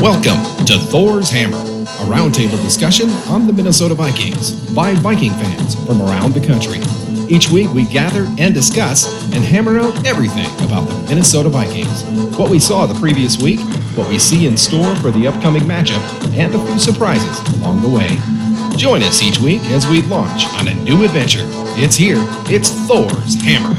Welcome to Thor's Hammer, a roundtable discussion on the Minnesota Vikings by Viking fans from around the country. Each week we gather and discuss and hammer out everything about the Minnesota Vikings. What we saw the previous week, what we see in store for the upcoming matchup, and a few surprises along the way. Join us each week as we launch on a new adventure. It's here, it's Thor's Hammer.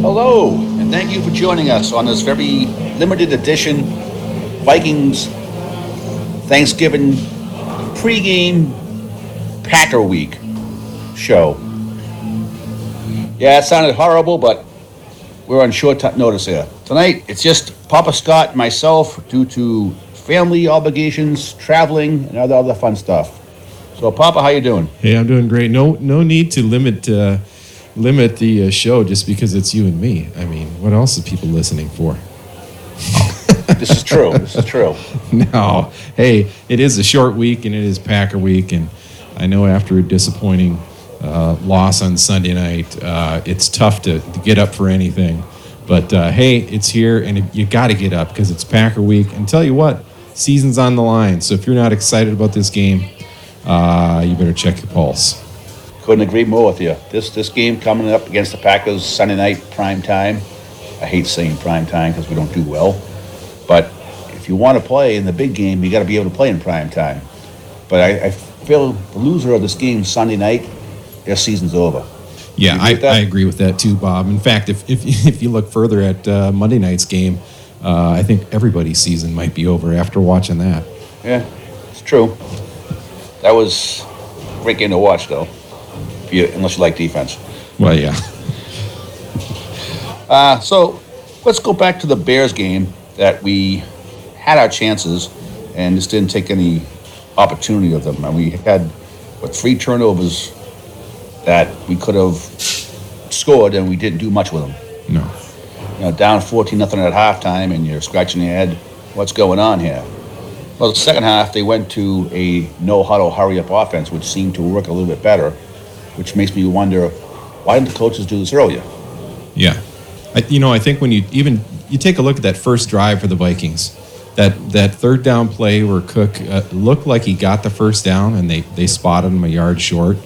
Hello, and thank you for joining us on this very limited edition Vikings Thanksgiving pregame Packer Week show. Yeah, it sounded horrible, but we're on short t- notice here. Tonight, it's just Papa Scott and myself due to family obligations, traveling, and other, other fun stuff. So, Papa, how you doing? Hey, I'm doing great. No, no need to limit uh, limit the uh, show just because it's you and me. I mean, what else are people listening for? This is true. this is true. no, hey, it is a short week and it is Packer week, and I know after a disappointing uh, loss on Sunday night, uh, it's tough to, to get up for anything. But uh, hey, it's here, and you got to get up because it's Packer week. And tell you what, season's on the line. So if you're not excited about this game, uh, you better check your pulse. Couldn't agree more with you. This this game coming up against the Packers Sunday night prime time. I hate saying prime time because we don't do well, but if you want to play in the big game, you got to be able to play in prime time. But I, I feel the loser of this game Sunday night, their season's over. Yeah, I. I agree with that too, Bob. In fact, if if, if you look further at uh, Monday night's game, uh, I think everybody's season might be over after watching that. Yeah, it's true. That was a great game to watch, though. If you, unless you like defense. Well, yeah. Uh, so let's go back to the Bears game that we had our chances and just didn't take any opportunity of them. And we had what three turnovers that we could have scored and we didn't do much with them. No. You know, down 14 nothing at halftime and you're scratching your head, what's going on here? Well, the second half they went to a no huddle hurry up offense, which seemed to work a little bit better, which makes me wonder why didn't the coaches do this earlier? Yeah. I, you know, I think when you even you take a look at that first drive for the Vikings, that that third down play where Cook uh, looked like he got the first down and they they spotted him a yard short.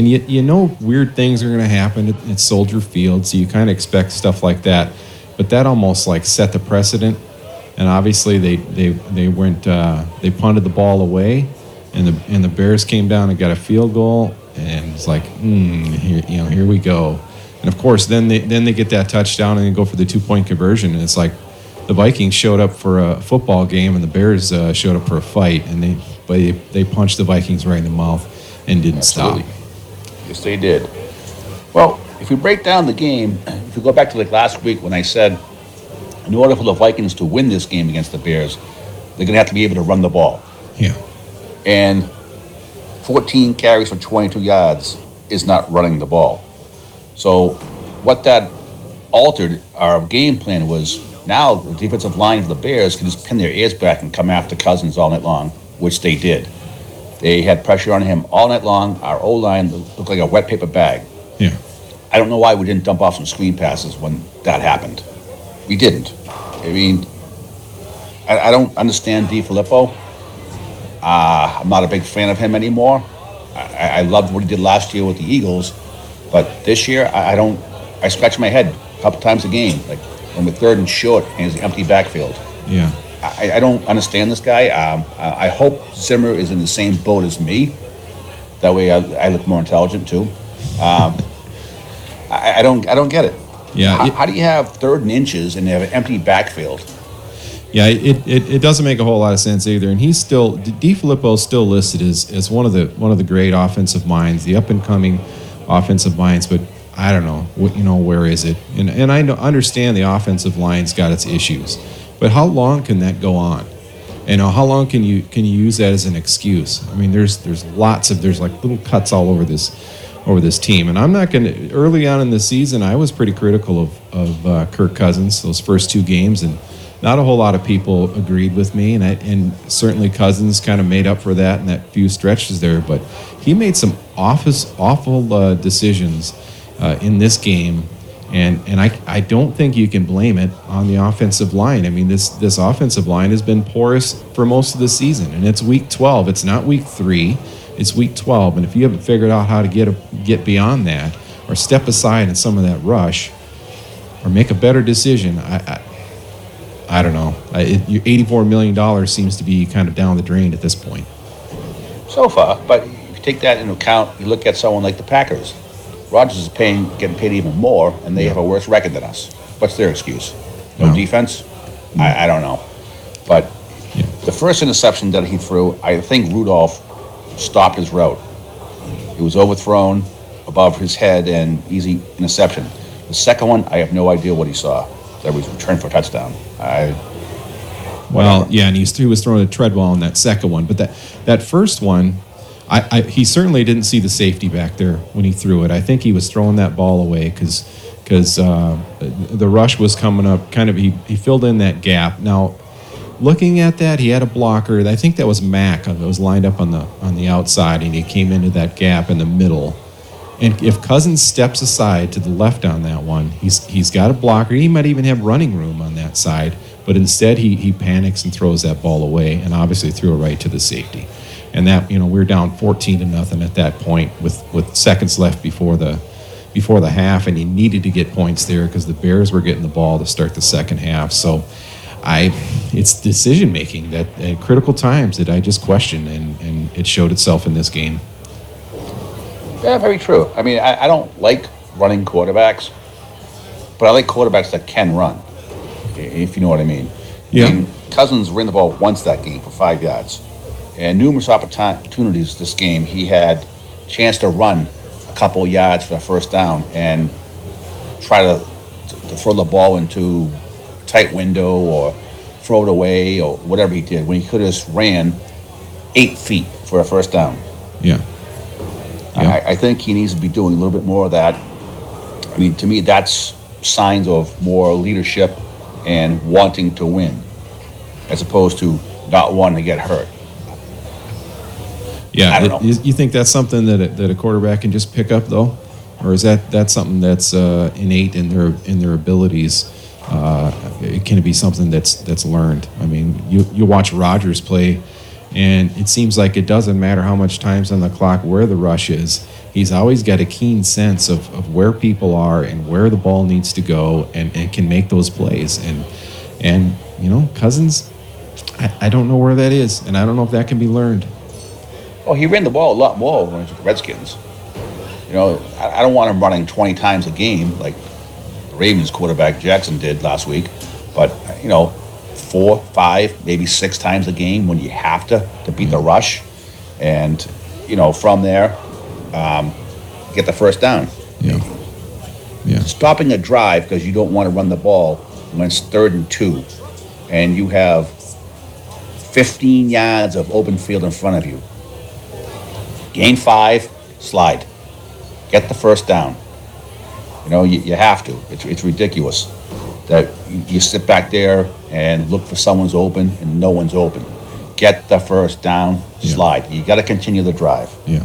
And you, you know weird things are going to happen at, at Soldier Field, so you kind of expect stuff like that. But that almost like set the precedent. And obviously they they they went uh, they punted the ball away, and the and the Bears came down and got a field goal, and it's like, hmm, here, you know, here we go. And of course, then they then they get that touchdown and they go for the two point conversion, and it's like the Vikings showed up for a football game and the Bears uh, showed up for a fight, and they they, they punched the Vikings right in the mouth and didn't Absolutely. stop. Yes, they did. Well, if we break down the game, if we go back to like last week when I said, in order for the Vikings to win this game against the Bears, they're going to have to be able to run the ball. Yeah, And 14 carries for 22 yards is not running the ball. So, what that altered our game plan was now the defensive line of the Bears can just pin their ears back and come after Cousins all night long, which they did. They had pressure on him all night long. Our O line looked like a wet paper bag. yeah, I don't know why we didn't dump off some screen passes when that happened. We didn't. I mean, I, I don't understand DeFilippo. Uh, I'm not a big fan of him anymore. I, I loved what he did last year with the Eagles, but this year I, I don't. I scratch my head a couple times a game, like when we're third and short and it's an empty backfield. yeah. I, I don't understand this guy. Um, I I hope Zimmer is in the same boat as me. That way, I, I look more intelligent too. Um, I, I don't, I don't get it. Yeah, How, how do you have third and inches and you have an empty backfield? Yeah, it, it, it doesn't make a whole lot of sense either. And he's still DeFilippo is still listed as, as one of the one of the great offensive minds, the up and coming offensive minds. But I don't know, what, you know, where is it? And and I know, understand the offensive line's got its issues, but how long can that go on? Know, how long can you can you use that as an excuse? I mean, there's there's lots of there's like little cuts all over this over this team. And I'm not going to. Early on in the season, I was pretty critical of of uh, Kirk Cousins those first two games, and not a whole lot of people agreed with me. And I, and certainly Cousins kind of made up for that in that few stretches there. But he made some office awful uh, decisions uh, in this game. And, and I, I don't think you can blame it on the offensive line. I mean, this, this offensive line has been porous for most of the season, and it's week 12. It's not week three it's week 12, and if you haven't figured out how to get a, get beyond that, or step aside in some of that rush, or make a better decision, I, I, I don't know. I, it, 84 million dollars seems to be kind of down the drain at this point. So far, but you take that into account, you look at someone like the Packers. Rodgers is paying, getting paid even more, and they have a worse record than us. What's their excuse? No, No. defense? I, I don't know. But Yeah. the first interception that he threw, I think Rudolph stopped his route. It was overthrown above his head and easy interception. The second one, I have no idea what he saw. That was returned for a touchdown. I, Well, yeah, and he's, he was throwing a Treadwell on that second one, but that that first one, I, I he certainly didn't see the safety back there when he threw it. I think he was throwing that ball away because because uh, the rush was coming up. Kind of he, he filled in that gap. Now, looking at that, he had a blocker. I think that was Mack that was lined up on the on the outside, and he came into that gap in the middle. And if Cousins steps aside to the left on that one, he's he's got a blocker. He might even have running room on that side, but instead he he panics and throws that ball away, and obviously threw it right to the safety. And that you know we're down 14 to nothing at that point with with seconds left before the before the half, and he needed to get points there because the Bears were getting the ball to start the second half. So. I, it's decision making that at critical times that I just question, and, and it showed itself in this game. Yeah, very true. I mean, I, I don't like running quarterbacks, but I like quarterbacks that can run, if you know what I mean. Yeah. I mean, Cousins ran the ball once that game for five yards, and numerous opportunities this game. He had chance to run a couple yards for a first down and try to, to throw the ball into tight window or throw it away or whatever he did when he could have just ran eight feet for a first down. Yeah. Yeah. I, I think he needs to be doing a little bit more of that. I mean, to me, that's signs of more leadership and wanting to win, as opposed to not wanting to get hurt. Yeah, I don't it- know. You, you think that's something that a, that a quarterback can just pick up though, or is that that's something that's uh, innate in their in their abilities? Uh, it can be something that's that's learned. I mean, you you watch Rodgers play, and it seems like it doesn't matter how much time's on the clock, where the rush is. He's always got a keen sense of, of where people are and where the ball needs to go, and, and can make those plays. And and you know, Cousins, I, I don't know where that is, and I don't know if that can be learned. He ran the ball a lot more when he was with the Redskins. You know, I, I don't want him running 20 times a game like the Ravens quarterback Jackson did last week, but, you know, four, five, maybe six times a game when you have to to beat the rush. And, you know, from there, um, get the first down. Yeah. Yeah. stopping a drive because you don't want to run the ball when it's third and two and you have 15 yards of open field in front of you. Gain five, slide. Get the first down. You know, you, you have to. It's, it's ridiculous that you, you sit back there and look for someone's open and no one's open. Get the first down, Yeah. slide. You got to continue the drive. Yeah.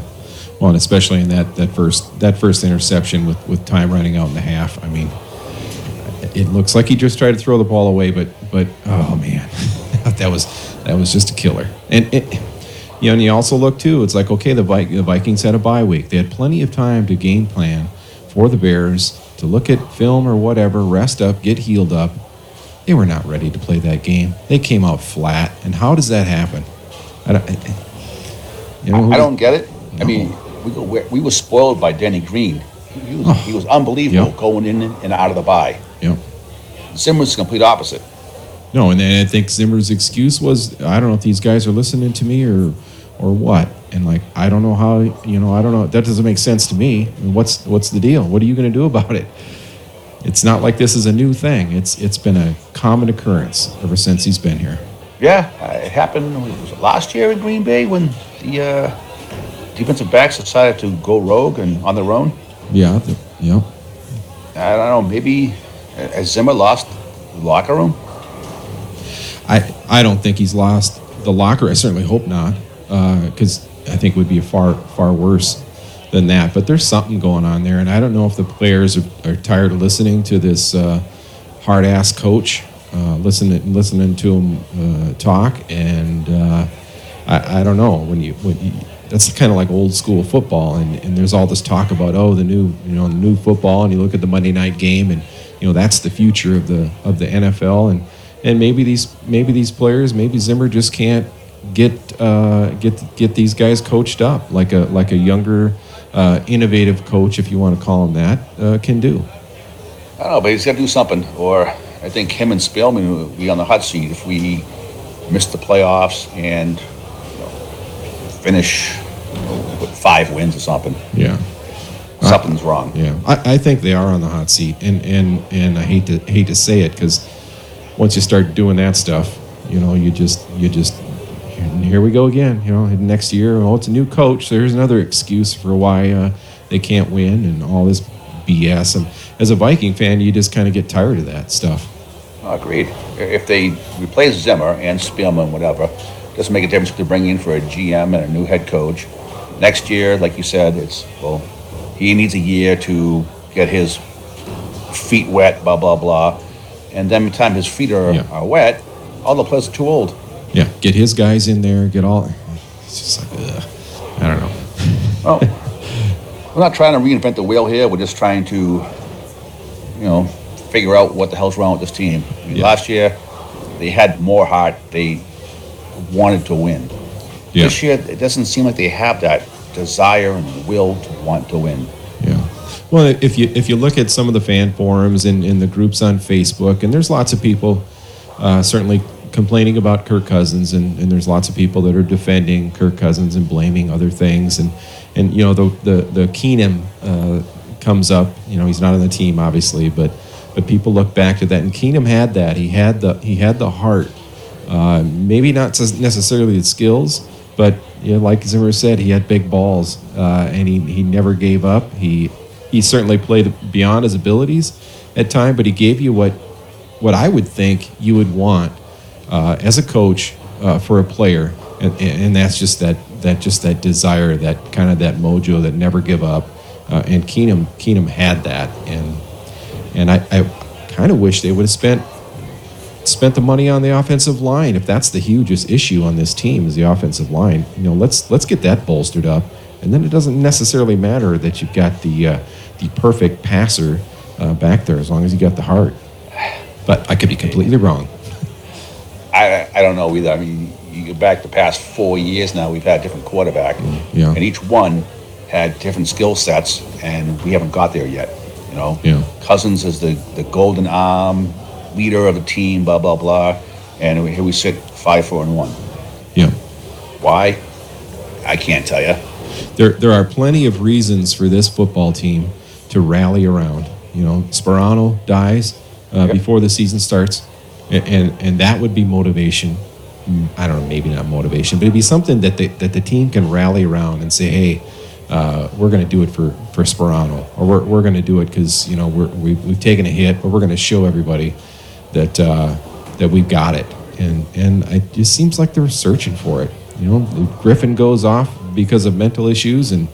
Well, and especially in that, that first that first interception with, with time running out in the half. I mean, it looks like he just tried to throw the ball away, but but oh man, that was that was just a killer. And it, you know, and you also look too. It's like okay, the, Vi- the Vikings had a bye week. They had plenty of time to game plan for the Bears to look at film or whatever, rest up, get healed up. They were not ready to play that game. They came out flat. And how does that happen? I don't. I, you know, I don't get it. I mean, we, go- we, we were spoiled by Denny Green. He was, he oh. was unbelievable Yeah. going in and out of the bye. Know, Zimmer's the complete opposite. No, and then I think Zimmer's excuse was, I don't know if these guys are listening to me or, or what. And like, I don't know how, you know, I don't know. That doesn't make sense to me. I mean, what's what's the deal? What are you going to do about it? It's not like this is a new thing. It's it's been a common occurrence ever since he's been here. Yeah, it happened it was last year in Green Bay when the uh, defensive backs decided to go rogue and on their own. Yeah, yeah. I don't know. Maybe has Zimmer lost the locker room? I I don't think he's lost the locker. I certainly hope not, because uh, I think it would be far far worse than that. But there's something going on there, and I don't know if the players are, are tired of listening to this uh, hard ass coach, uh, listening listening to him uh, talk, and uh, I, I don't know when you when you, that's kind of like old school football, and, and there's all this talk about oh the new you know the new football, and you look at the Monday night game, and you know that's the future of the of the NFL, and and maybe these maybe these players, maybe Zimmer just can't get uh, get get these guys coached up like a like a younger, uh, innovative coach, if you want to call him that, uh, can do. I don't know, but he's got to do something. Or I think him and Spielman will be on the hot seat if we miss the playoffs and you know, finish you know, with five wins or something. Yeah. Something's wrong. Yeah, I, I think they are on the hot seat, and and and I hate to hate to say it because once you start doing that stuff, you know, you just you just here we go again. You know, next year, oh, it's a new coach. There's another excuse for why uh, they can't win and all this BS. And as a Viking fan, you just kind of get tired of that stuff. Agreed. If they replace Zimmer and Spielman, whatever, doesn't make a difference if they bring in for a GM and a new head coach. Next year, like you said, it's well, he needs a year to get his feet wet, blah blah blah and then by the time his feet are, yeah. are wet, all the players are too old. Yeah, get his guys in there, get all. It's just like, ugh. I don't know. Oh, we're not trying to reinvent the wheel here. We're just trying to, you know, figure out what the hell's wrong with this team. I mean, yeah. Last year, they had more heart. They wanted to win. Yeah. This year, it doesn't seem like they have that desire and will to want to win. Well, if you if you look at some of the fan forums and, in the groups on Facebook, and there's lots of people uh, certainly complaining about Kirk Cousins, and, and there's lots of people that are defending Kirk Cousins and blaming other things, and and you know the the the Keenum uh, comes up. You know he's not on the team obviously, but but people look back to that, and Keenum had that. He had the he had the heart. Uh, maybe not necessarily the skills, but you know, like Zimmer said, he had big balls, uh, and he, he never gave up. He he certainly played beyond his abilities at time, but he gave you what what I would think you would want uh, as a coach uh, for a player, and, and that's just that that just that desire, that kind of that mojo, that never give up. Uh, and Keenum Keenum had that, and and I, I kind of wish they would have spent spent the money on the offensive line. If that's the hugest issue on this team is the offensive line, you know, let's let's get that bolstered up, and then it doesn't necessarily matter that you've got the uh, the perfect passer uh, back there as long as you got the heart. But I could be completely wrong. I, I don't know either. I mean, you go back the past four years now, we've had different quarterback, mm, yeah. and each one had different skill sets, and we haven't got there yet. You know, yeah. Cousins is the, the golden arm leader of the team, blah blah blah, and here we sit five, four, and one. Yeah. Why? I can't tell you. There, there are plenty of reasons for this football team to rally around. You know, Sparano dies uh, yep. before the season starts, and, and, and that would be motivation. Mm, I don't know, maybe not motivation, but it'd be something that the, that the team can rally around and say, hey, uh, we're going to do it for, for Sparano, or we're, we're going to do it because you know we're, we, we've taken a hit, but we're going to show everybody that uh, that we've got it. And and it just seems like they're searching for it. You know, Griffen goes off because of mental issues and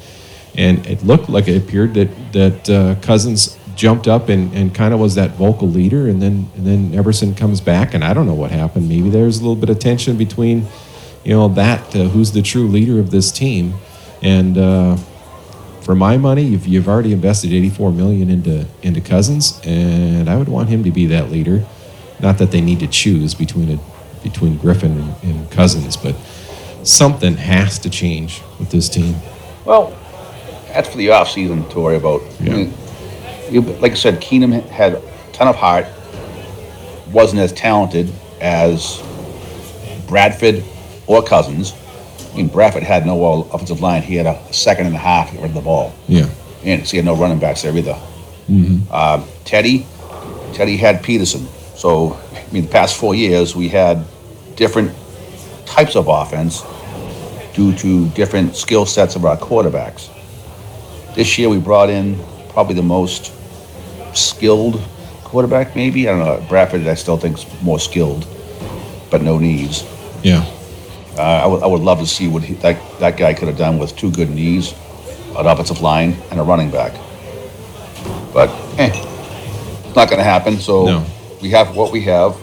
and it looked like it appeared that that uh, Cousins jumped up and, and kind of was that vocal leader, and then and then Everson comes back, and I don't know what happened. Maybe there's a little bit of tension between, you know, that uh, who's the true leader of this team, and uh, for my money, you've, you've already invested 84 million into into Cousins, and I would want him to be that leader. Not that they need to choose between a between Griffen and, and Cousins, but something has to change with this team. Well, that's for the offseason to worry about. Yeah. I mean, you, like I said, Keenum had a ton of heart, wasn't as talented as Bradford or Cousins. I mean, Bradford had no offensive line. He had a second and a half to get rid of the ball. Yeah. And so he had no running backs there either. Mm-hmm. Uh, Teddy, Teddy had Peterson. So, I mean, the past four years, we had different types of offense due to different skill sets of our quarterbacks. This year we brought in probably the most skilled quarterback, maybe. I don't know. Bradford, I still think is more skilled, but no knees. Yeah. Uh, I would- I would love to see what he, that, that guy could have done with two good knees, an offensive line, and a running back. But, eh, it's not going to happen. So No. we have what we have.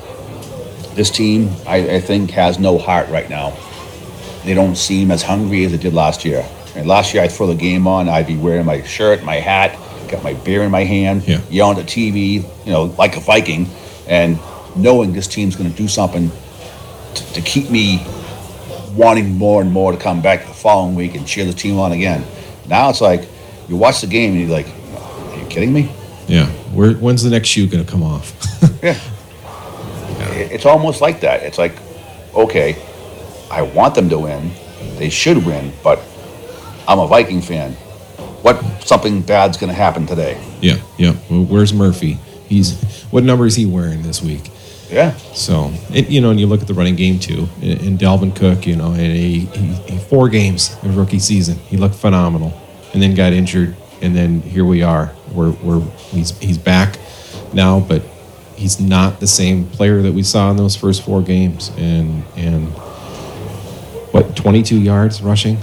This team, I, I think, has no heart right now. They don't seem as hungry as they did last year. And last year, I'd throw the game on. I'd be wearing my shirt, my hat, got my beer in my hand, Yeah. yelling at TV, you know, like a Viking, and knowing this team's going to do something to, to keep me wanting more and more to come back the following week and cheer the team on again. Now it's like you watch the game and you're like, "Are you kidding me?" Yeah. Where, when's the next shoe going to come off? Yeah. It- It's almost like that. It's like, okay, I want them to win. They should win, but I'm a Viking fan. What something bad's going to happen today? yeah. Yeah. Well, where's Murphy? He's what number is he wearing this week? Yeah. So, it, you know, and you look at the running game too, and, and Dalvin Cook, you know, and he, he, he four games in rookie season, he looked phenomenal, and then got injured, and then here we are. We're, we're he's he's back now, but he's not the same player that we saw in those first four games, and and what 22 yards rushing,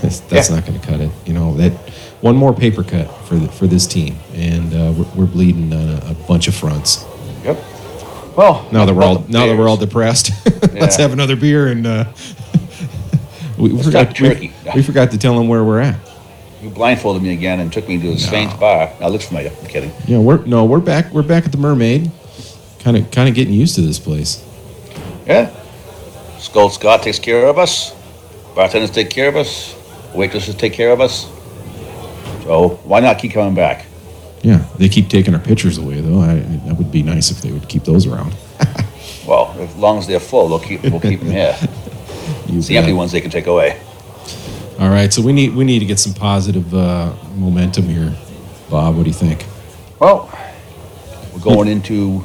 that's, that's Yeah. not going to cut it. You know that one more paper cut for the, for this team, and uh, we're, we're bleeding on a, a bunch of fronts. Yep. Well, Now that we're all now that we're all depressed, let's have another beer and uh, we, we forgot. We, we forgot to tell them where we're at. You blindfolded me again and took me to the Saints bar. Now, it looks familiar. I'm kidding. Know, we're no, we're back. We're back at the Mermaid. Kind of, kind of getting used to this place. Yeah. Skull Scott takes care of us. Bartenders take care of us. Waitresses take care of us. So why not keep coming back? Yeah, they keep taking our pictures away though. I, that would be nice if they would keep those around. Well, as long as they're full, they'll keep we'll keep them here. It's the empty ones they can take away. All right, so we need we need to get some positive uh, momentum here, Bob. What do you think? Well, we're going into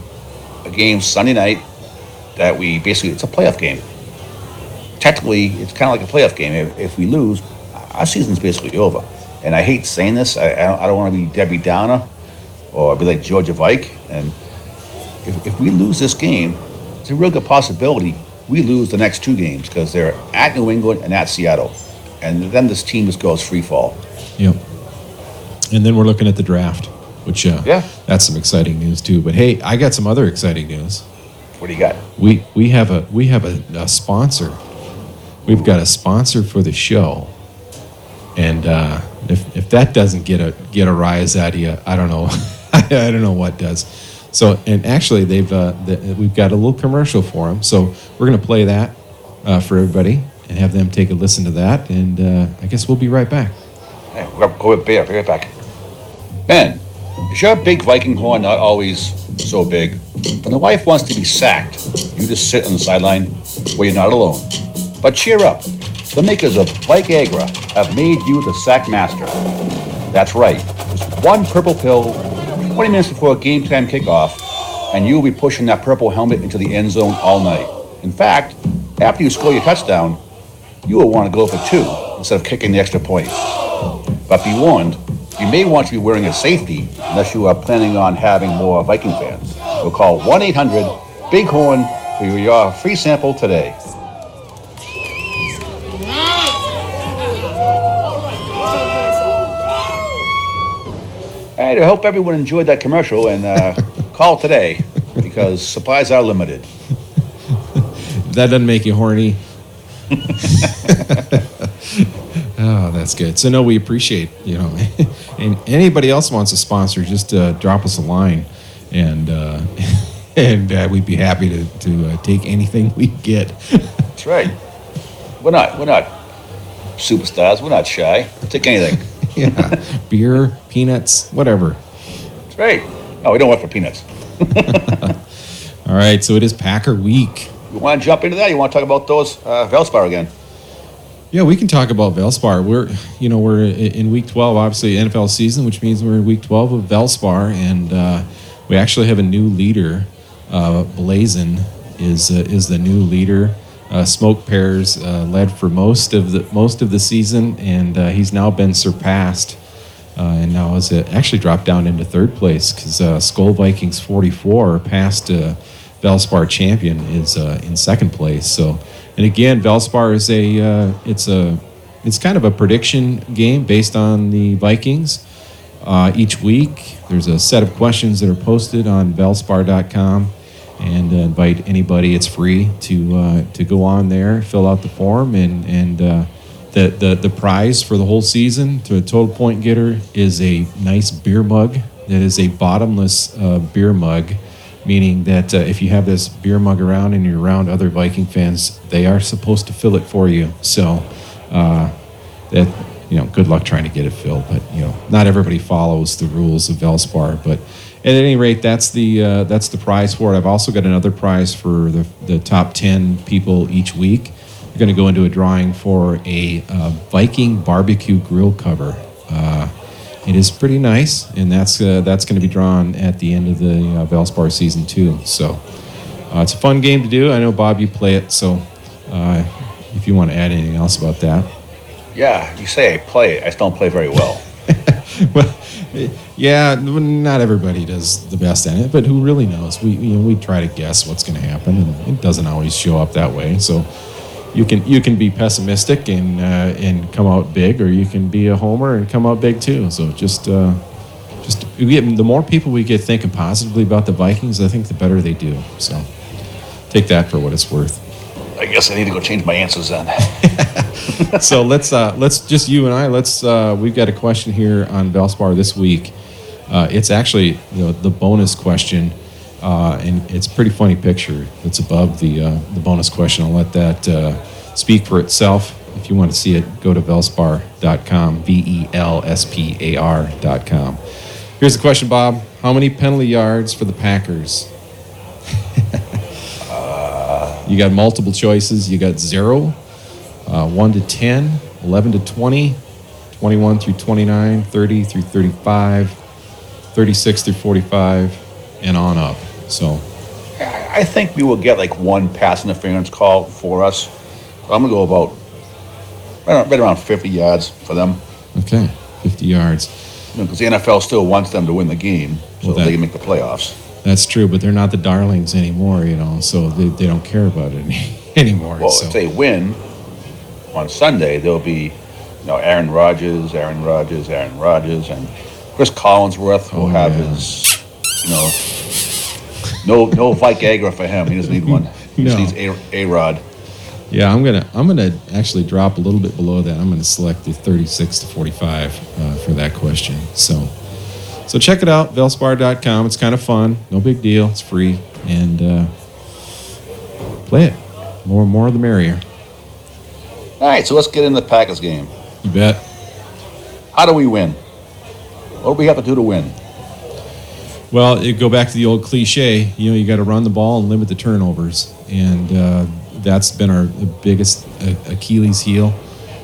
a game Sunday night that we basically it's a playoff game. Technically, it's kind of like a playoff game. If, if we lose, our season's basically over. And I hate saying this. I, I don't, want to be Debbie Downer or be like Georgia Vike. And if, if we lose this game, it's a real good possibility we lose the next two games because they're at New England and at Seattle. And then this team just goes free fall. Yep. And then we're looking at the draft, which uh, Yeah. that's some exciting news too. But hey, I got some other exciting news. What do you got? We we have a we have a, a sponsor. We've got a sponsor for the show, and uh, if if that doesn't get a get a rise out of you, I don't know, I don't know what does. So and actually they've uh, the, we've got a little commercial for them. So we're gonna play that uh, for everybody and have them take a listen to that, and uh, I guess we'll be right back. Hey, go with beer. Be right back. Ben, is your big Viking horn not always so big? When the wife wants to be sacked, you just sit on the sideline where you're not alone. But cheer up. The makers of Viagra have made you the sack master. That's right. Just one purple pill, 20 minutes before game time kickoff, and you'll be pushing that purple helmet into the end zone all night. In fact, after you score your touchdown, you will want to go for two instead of kicking the extra point. But be warned, you may want to be wearing a safety unless you are planning on having more Viking fans. So call 1 800 Bighorn for your free sample today. Right, I hope everyone enjoyed that commercial and uh, call today because supplies are limited. That doesn't make you horny. oh, that's good. So no, we appreciate you know, and anybody else wants a sponsor, just uh, drop us a line, and uh, and uh, we'd be happy to to uh, take anything we get. That's right. We're not we're not superstars. We're not shy. We'll take anything. yeah, beer, peanuts, whatever. That's right. No, we don't work for peanuts. All right, so it is Packer week. You want to jump into that? You want to talk about those uh, Velspar again? Yeah, we can talk about Velspar. We're, you know, we're in week 12, obviously NFL season, which means we're in week 12 of Velspar, and uh, we actually have a new leader. Uh, Blazin is uh, is the new leader. Uh, Smoke Pears uh, led for most of the most of the season, and uh, he's now been surpassed, uh, and now is uh, actually dropped down into third place because uh, Skull Vikings 44 past Velspar champion is in second place. So, and again, Velspar is a it's a it's kind of a prediction game based on the Vikings. Each week, there's a set of questions that are posted on Velspar.com, and uh, invite anybody. It's free to uh, to go on there, fill out the form, and and uh, the, the the prize for the whole season to a total point getter is a nice beer mug. That is a bottomless uh, beer mug, meaning that uh, if you have this beer mug around and you're around other Viking fans, they are supposed to fill it for you. So. Uh, that you know, good luck trying to get it filled. But you know, not everybody follows the rules of Velspar. But at any rate, that's the uh, that's the prize for it. I've also got another prize for the the top ten people each week. We're going to go into a drawing for a uh, Viking barbecue grill cover. Uh, it is pretty nice, and that's uh, that's going to be drawn at the end of the uh, Velspar season two. So uh, it's a fun game to do. I know Bob, you play it, so uh, if you want to add anything else about that. Yeah, you say I play it. I just don't play very well. well, yeah, not everybody does the best at it, but who really knows? We you know we try to guess what's going to happen, and it doesn't always show up that way. So you can you can be pessimistic and uh, and come out big, or you can be a homer and come out big too. So just uh, just get, the more people we get thinking positively about the Vikings, I think the better they do. So take that for what it's worth. I guess I need to go change my answers then. so let's uh, let's just you and I. Let's uh, we've got a question here on Velspar this week. Uh, it's actually you know, the bonus question, uh, and it's a pretty funny picture that's above the uh, the bonus question. I'll let that uh, speak for itself. If you want to see it, go to velspar.com. V e l s p a r.com. Here's the question, Bob. How many penalty yards for the Packers? You got multiple choices. You got zero, uh, 1 to 10, 11 to 20, 21 through 29, 30 through 35, 36 through 45, and on up. So, I think we will get like one pass interference call for us. I'm gonna go about right around, right around 50 yards for them. okay, 50 yards. Because the NFL still wants them to win the game so Well, that- they can make the playoffs. That's true, but they're not the darlings anymore, you know, so they, they don't care about it any, anymore. Well, so. if they win on Sunday, there'll be, you know, Aaron Rodgers, Aaron Rodgers, Aaron Rodgers, and Cris Collinsworth will Oh, have yeah. his, you know, no no Viagra for him. He doesn't need one. He just needs a a Rod. Yeah, I'm gonna I'm gonna actually drop a little bit below that. I'm gonna select the 36 to 45 uh, for that question. So, so check it out, Velspar.com. It's kind of fun, no big deal. It's free, and uh, play it. More and more of the merrier. All right, so let's get into the Packers game. You bet. How do we win? What do we have to do to win? Well, it, go back to the old cliche. You know, you got to run the ball and limit the turnovers, and uh, that's been our biggest uh, Achilles heel.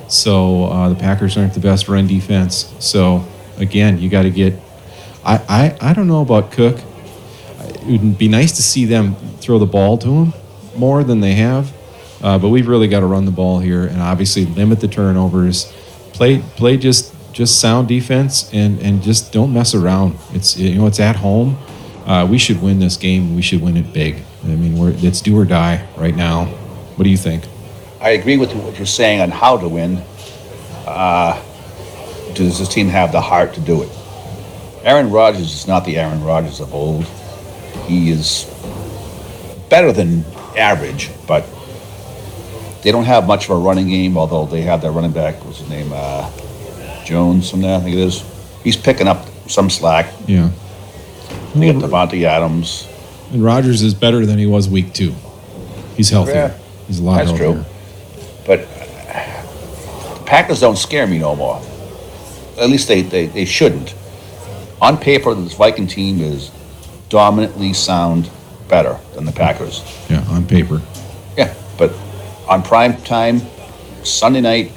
So uh, the Packers aren't the best run defense. So again, you got to get. I, I I don't know about Cook. It would be nice to see them throw the ball to him more than they have, uh, but we've really got to run the ball here and obviously limit the turnovers. Play play just just sound defense and and just don't mess around. It's you know it's at home. Uh, we should win this game. We should win it big. I mean, we're it's do or die right now. What do you think? I agree with what you're saying on how to win. Uh, does this team have the heart to do it? Aaron Rodgers is not the Aaron Rodgers of old. He is better than average, but they don't have much of a running game, although they have their running back, what's his name, uh, Jones from there, I think it is. He's picking up some slack. Yeah. They got Davante Adams. And Rodgers is better than he was week two. He's healthier. Yeah, He's a lot that's healthier. true. But uh, the Packers don't scare me no more. At least they, they, they shouldn't. On paper, this Viking team is dominantly sound better than the Packers. Yeah, on paper. Yeah, but on prime time, Sunday night,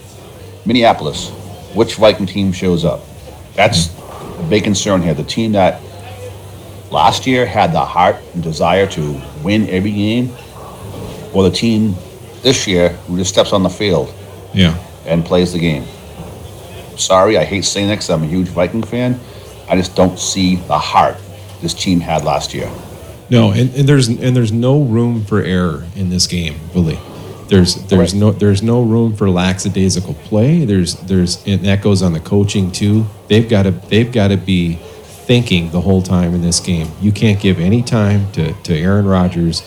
Minneapolis, which Viking team shows up? That's the big concern here. The team that last year had the heart and desire to win every game, or the team This year, who just steps on the field Yeah. and plays the game. Sorry, I hate saying that 'cause I'm a huge Viking fan. I just don't see the heart this team had last year. No, and, and there's and there's no room for error in this game, really. There's there's Right. no there's no room for lackadaisical play. There's there's and that goes on the coaching too. They've got to they've got to be thinking the whole time in this game. You can't give any time to, to Aaron Rodgers.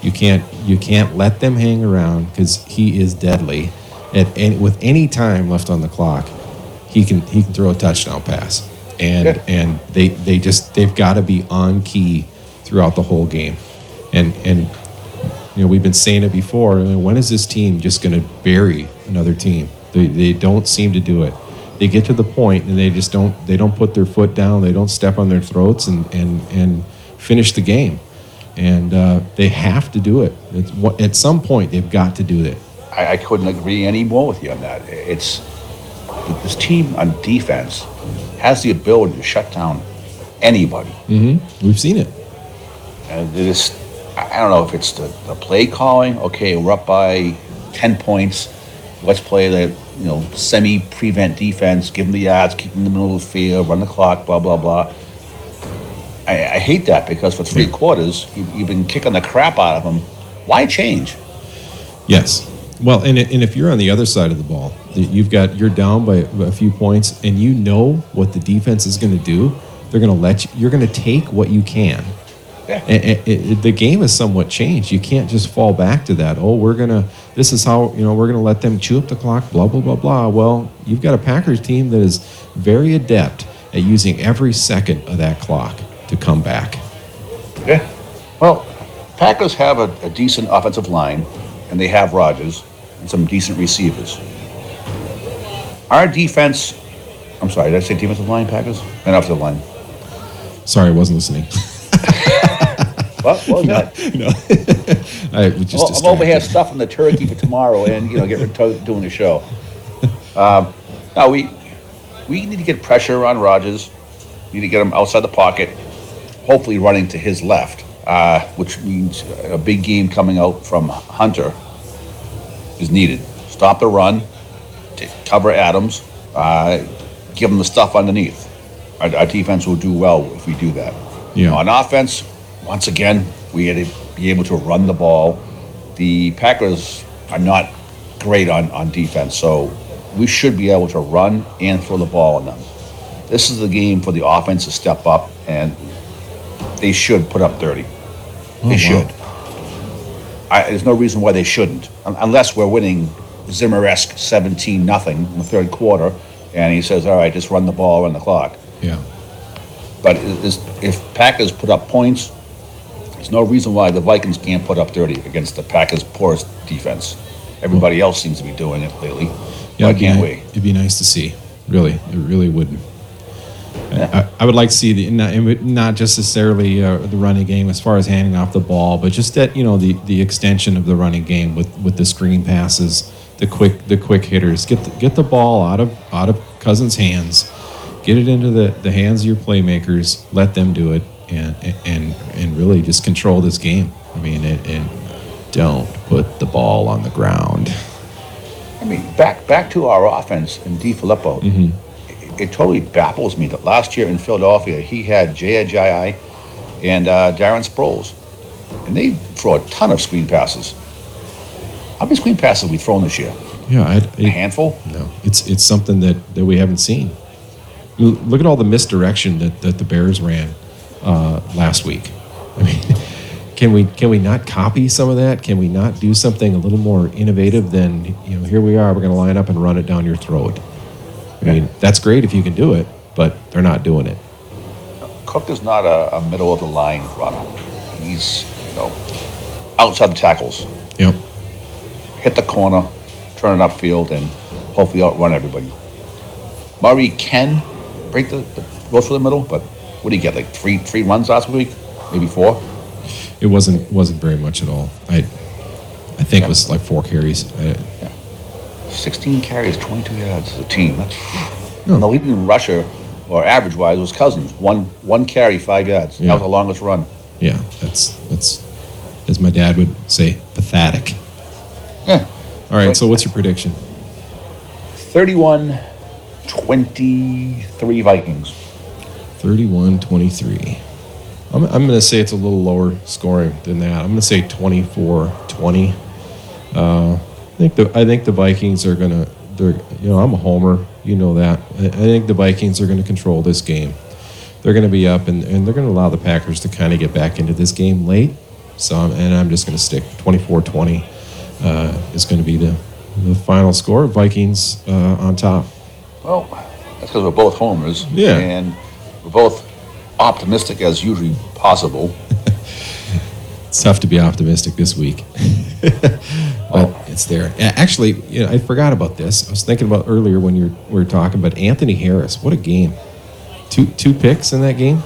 You can't you can't let them hang around because he is deadly. At any, with any time left on the clock, he can he can throw a touchdown pass. And Good. and they they just they've got to be on key throughout the whole game. And and you know we've been saying it before. I mean, when is this team just going to bury another team? They they don't seem to do it. They get to the point and they just don't they don't put their foot down. They don't step on their throats and and and finish the game. And uh, they have to do it. It's, at some point, they've got to do it. I, I couldn't agree any more with you on that. It's this team on defense has the ability to shut down anybody. Mm-hmm. We've seen it. And it is, I don't know if it's the, the play calling. Okay, we're up by 10 points. Let's play the, you know, semi prevent defense, give them the yards, keep them in the middle of the field, run the clock, blah, blah, blah. I, I hate that because for three quarters, you, you've been kicking the crap out of them. Why change? Yes. Well, and, and if you're on the other side of the ball, that you've got you're down by a few points, and you know what the defense is going to do. They're going to let you. You're going to take what you can. Yeah. And, and- it- the game has somewhat changed. You can't just fall back to that. Oh, we're gonna. This is how you know we're gonna let them chew up the clock. Blah blah blah blah. Well, you've got a Packers team that is very adept at using every second of that clock to come back. Yeah. Well, Packers have a, a decent offensive line, and they have Rodgers and some decent receivers. Our defense, I'm sorry, did I say defensive line, Packers? And offensive line. Sorry, I wasn't listening. What, what was that? no, I was just. Well, I'm over here stuffing the turkey for tomorrow and, you know, get to doing the show. Um, no, we, we need to get pressure on Rodgers. We need to get him outside the pocket, hopefully running to his left, uh, which means a big game coming out from Hunter is needed. Stop the run, cover Adams, uh, give him the stuff underneath. Our, our defense will do well if we do that. Yeah. On offense, once again, we had to be able to run the ball. The Packers are not great on, on defense, so we should be able to run and throw the ball on them. This is the game for the offense to step up, and they should put up 30. Oh, They should. I, there's no reason why they shouldn't, unless we're winning Zimmer-esque 17 nothing in the third quarter, and he says, "All right, just run the ball, run the clock." Yeah. But is, if Packers put up points, there's no reason why the Vikings can't put up 30 against the Packers' poorest defense. Everybody else seems to be doing it lately. Yeah, why can't we? It'd be nice to see. Really, it really would. I, I would like to see the not, not just necessarily uh, the running game as far as handing off the ball, but just that you know the, the extension of the running game with, with the screen passes, the quick the quick hitters. Get the, get the ball out of out of Cousins' hands, get it into the, the hands of your playmakers. Let them do it, and and and really just control this game. I mean, and, and don't put the ball on the ground. I mean, back back to our offense and DeFilippo. Mm-hmm. It, it totally baffles me that last year in Philadelphia he had Jay Ajayi and uh, Darren Sproles, and they throw a ton of screen passes. How many screen passes have we thrown this year? Yeah, I, A handful. No, it's it's something that, that we haven't seen. Look at all the misdirection that, that the Bears ran uh, last week. I mean, can we can we not copy some of that? Can we not do something a little more innovative than you know? Here we are. We're going to line up and run it down your throat. I mean, that's great if you can do it, but they're not doing it. Cook is not a, a middle of the line runner. He's you know outside the tackles. Yep. Hit the corner, turn it upfield, and hopefully outrun everybody. Murray can break the, the go through the middle, but what do you get? Like three three runs last week, maybe four. It wasn't wasn't very much at all. I I think it was like four carries. I, Sixteen carries, twenty-two yards as a team. That's, No. The leading rusher, or average wise, was Cousins. One one carry, five yards. Yeah. That was the longest run. yeah, that's that's as my dad would say, pathetic. Yeah. All right. So what's your prediction? 31 23 Vikings. 31-23. I'm, I'm going to say it's a little lower scoring than that. I'm going to say 24-20. Uh, I think the I think the Vikings are going to. They're you know I'm a homer. You know that. I, I think the Vikings are going to control this game. They're going to be up and, and they're going to allow the Packers to kind of get back into this game late. So I'm, and I'm just going to stick 24-20 uh, is going to be the the final score. Vikings uh, on top. Well, that's because we're both homers. Yeah. And we're both optimistic as usually possible. It's tough to be optimistic this week, but it's there. Actually, you know, I forgot about this. I was thinking about earlier when you were, we were talking, but Anthony Harris, what a game! Two two picks in that game.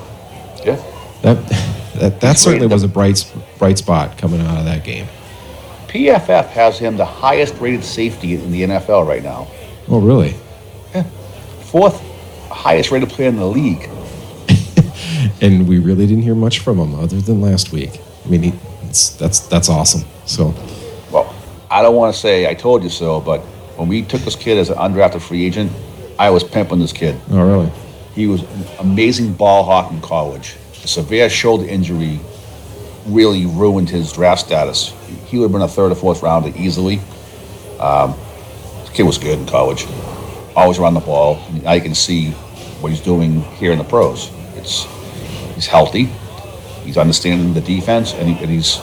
Yeah. That that, that He's certainly was a bright bright spot coming out of that game. PFF has him the highest rated safety in the NFL right now. Oh, really? Yeah. Fourth highest rated player in the league. And we really didn't hear much from him other than last week. I mean, he, it's, that's that's awesome. So, Well, I don't want to say I told you so, but when we took this kid as an undrafted free agent, I was pimping this kid. oh, really? He was an amazing ball hawk in college. A severe shoulder injury really ruined his draft status. He would have been a third or fourth rounder easily. Um, this kid was good in college. Always around the ball. I can see what he's doing here in the pros. It's he's healthy. He's understanding the defense, and, he, and he's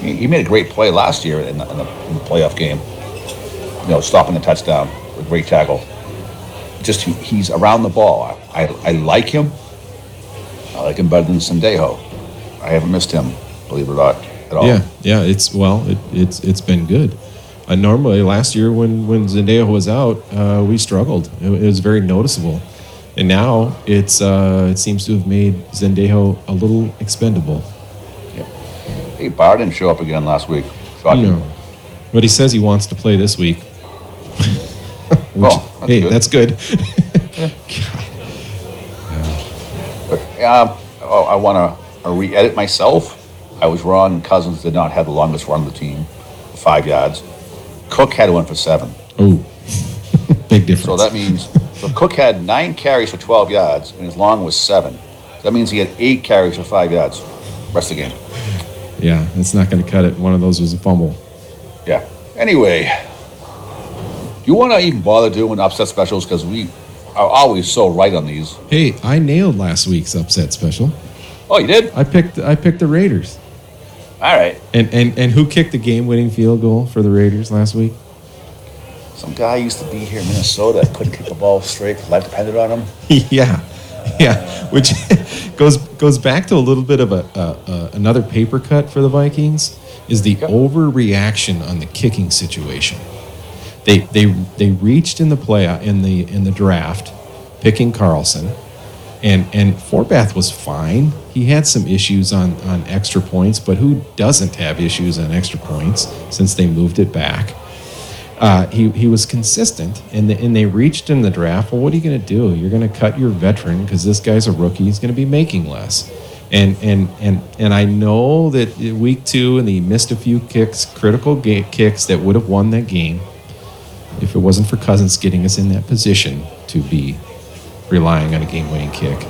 he, made a great play last year in the, in, the, in the playoff game. You know, stopping the touchdown, with a great tackle just he, he's around the ball. I, I, I like him. I like him better than Sendejo. I haven't missed him, believe it or not, at all. Yeah, yeah. It's well, it, it's it's been good. Uh, normally, last year when when Sendejo was out, uh, we struggled. It, it was very noticeable, and now it's uh, it seems to have made Sendejo a little expendable. Hey, Barr didn't show up again last week. Shocking. Know, but he says he wants to play this week. Which, Well, that's hey, good. that's good. But, um, oh, I want to re-edit myself. I was wrong. Cousins did not have the longest run of the team, five yards. Cook had one for seven. oh, big difference. So that means so Cook had nine carries for 12 yards, and his long was seven. That means he had eight carries for five yards. Rest of the game. yeah, it's not going to cut it. One of those was a fumble. Yeah. Anyway, do you want to even bother doing upset specials? Because we are always so right on these. Hey, I nailed last week's upset special. Oh, you did? I picked I picked the Raiders. All right. And and and who kicked the game-winning field goal for the Raiders last week? Some guy used to be here in Minnesota, couldn't kick the ball straight. Life depended on him. yeah, yeah. Which goes goes back to a little bit of a, a, a another paper cut for the Vikings is the Yep. overreaction on the kicking situation. They they they reached in the play uh, in the in the draft, picking Carlson, and and Forbath was fine. He had some issues on on extra points, but who doesn't have issues on extra points since they moved it back? uh, he, he was consistent and, the, and they reached in the draft. Well, what are you going to do? You're going to cut your veteran because this guy's a rookie. He's going to be making less. And, and, and, and I know that week two, and he missed a few kicks, critical kicks that would have won that game if it wasn't for Cousins getting us in that position to be relying on a game winning kick.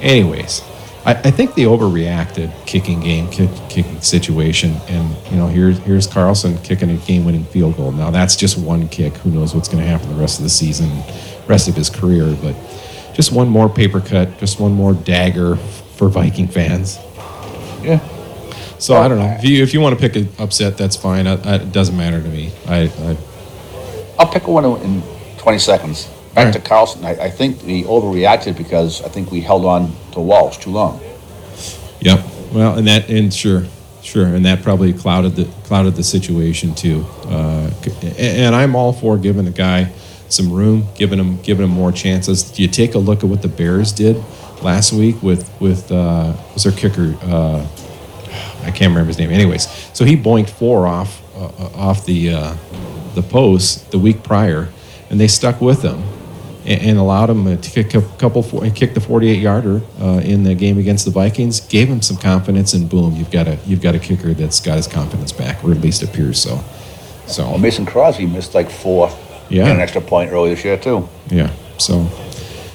Anyways, I, I think they overreacted kicking game, kick, kicking situation. And, you know, here's, here's Carlson kicking a game winning field goal. Now, that's just one kick. Who knows what's going to happen the rest of the season, rest of his career. But just one more paper cut, just one more dagger for Viking fans. Yeah. So I don't know. If you, if you want to pick an upset, that's fine. I, I, it doesn't matter to me. I, I I'll pick one in 20 seconds. Back to. Carlson. I, I think we overreacted because I think we held on to Walsh too long. Yep. Well, and that, and sure, sure, and that probably clouded the clouded the situation too. Uh, and, and I'm all for giving the guy some room, giving him giving him more chances. You take a look at what the Bears did last week with with uh, was their kicker. Uh, I can't remember his name. Anyways, so he boinked four off uh, uh, off the uh, the post the week prior, and they stuck with him and, allowed him to kick a couple, for, kick the 48 yarder uh, in the game against the Vikings. Gave him some confidence, and boom, you've got a you've got a kicker that's got his confidence back, or at least appears so. So Well, Mason Crosby missed like four. Yeah. An extra point early this year, too. Yeah. So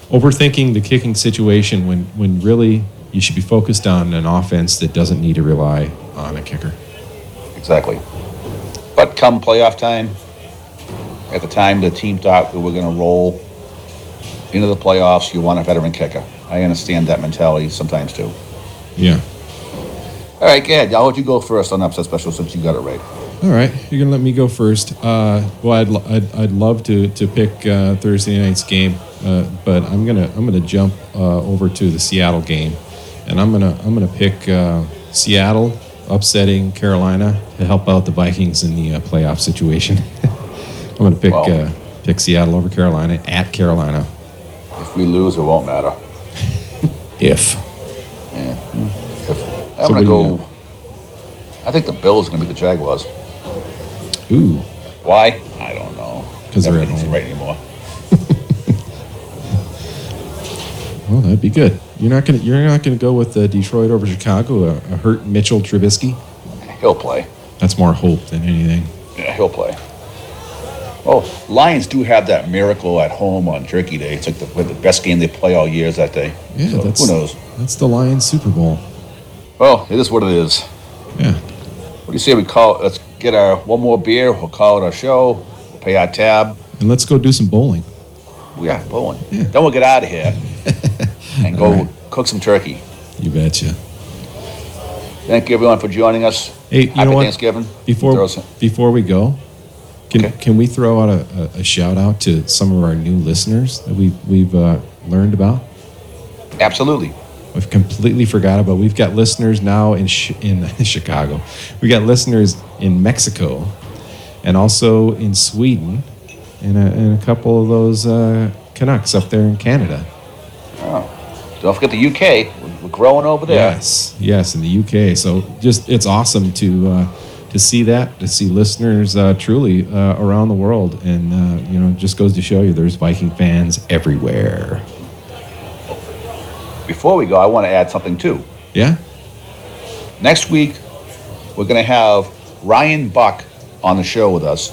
overthinking the kicking situation when when really you should be focused on an offense that doesn't need to rely on a kicker. Exactly. But come playoff time, at the time the team thought we were going to roll into the playoffs, you want a veteran kicker. I understand that mentality sometimes too. Yeah. All right, ahead. I'll let you go first on upset special since you got it right. All right, you're gonna let me go first. Uh, well, I'd, I'd, I'd love to to pick uh, Thursday night's game, uh, but I'm gonna I'm gonna jump uh, over to the Seattle game, and I'm gonna I'm gonna pick uh, Seattle upsetting Carolina to help out the Vikings in the uh, playoff situation. I'm gonna pick Wow. uh, pick Seattle over Carolina at Carolina. If we lose, it won't matter. If Yeah. If, I'm So going to what do you go. I think the Bills are going to be the Jaguars. ooh, Why? I don't know. Because they're Never at gets it home. right anymore. well that'd be good. You're not gonna you're not gonna go with uh, Detroit over Chicago, a, a hurt Mitchell Trubisky. He'll play. That's more hope than anything. Yeah, he'll play. Oh, Lions do have that miracle at home on Turkey Day. It's like the, the best game they play all year is that day. Yeah, So that's who knows? That's the Lions Super Bowl. Well, it is what it is. Yeah. What do you say we call? Let's get our one more beer. We'll call it our show. We'll pay our tab. And let's go do some bowling. We are bowling. Yeah. Then we'll get out of here and go right. cook some turkey. You betcha. Thank you everyone for joining us. Hey, you Happy know what? Thanksgiving. Before before we go, can Okay. can we throw out a, a, shout out to some of our new listeners that we we've uh, learned about? Absolutely. We've completely forgot about. We've got listeners now in Ch- in Chicago. We got listeners in Mexico, and also in Sweden, and a, and a couple of those uh, Canucks up there in Canada. Oh, don't forget the UK. We're- We're growing over there. Yes, yes, in the UK. So just it's awesome to uh, to see that, to see listeners uh, truly uh, around the world, and uh, you know, just goes to show you there's Viking fans everywhere. Before we go, I want to add something too. Yeah, Next week, we're going to have Ryan Buck on the show with us.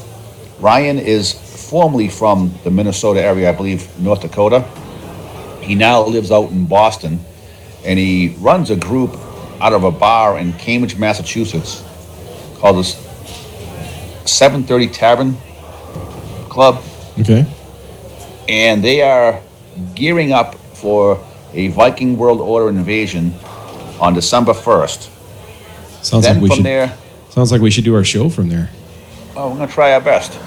Ryan is formerly from the Minnesota area, I believe, North Dakota. He now lives out in Boston, and he runs a group out of a bar in Cambridge, Massachusetts, called the 730 Tavern Club. okay, and they are gearing up for a Viking World Order invasion on December 1st. sounds then like we from should. there, Sounds like we should do our show from there. oh, we're going to try our best.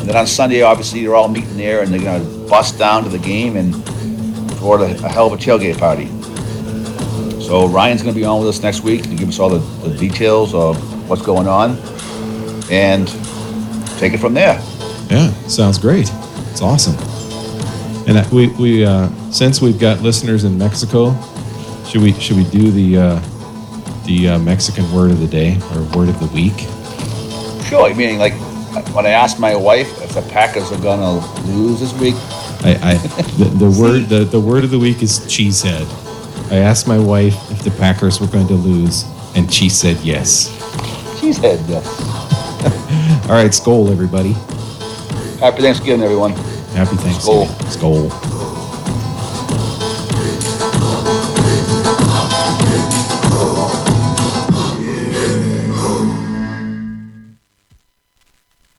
And then on Sunday, obviously, they're all meeting there and they're going to bust down to the game and throw a, hell of a tailgate party. So Ryan's going to be on with us next week to give us all the, the details of what's going on and take it from there. Yeah, sounds great. It's awesome. And we we uh, since we've got listeners in Mexico, should we should we do the uh, the uh, Mexican word of the day or word of the week? Sure, meaning like when I asked my wife if the Packers are going to lose this week, I, I the, the word the, the word of the week is cheesehead. I asked my wife if the Packers were going to lose, and she said yes. She's head. All right, Skol, everybody. Happy Thanksgiving, everyone. Happy Thanksgiving. Skol.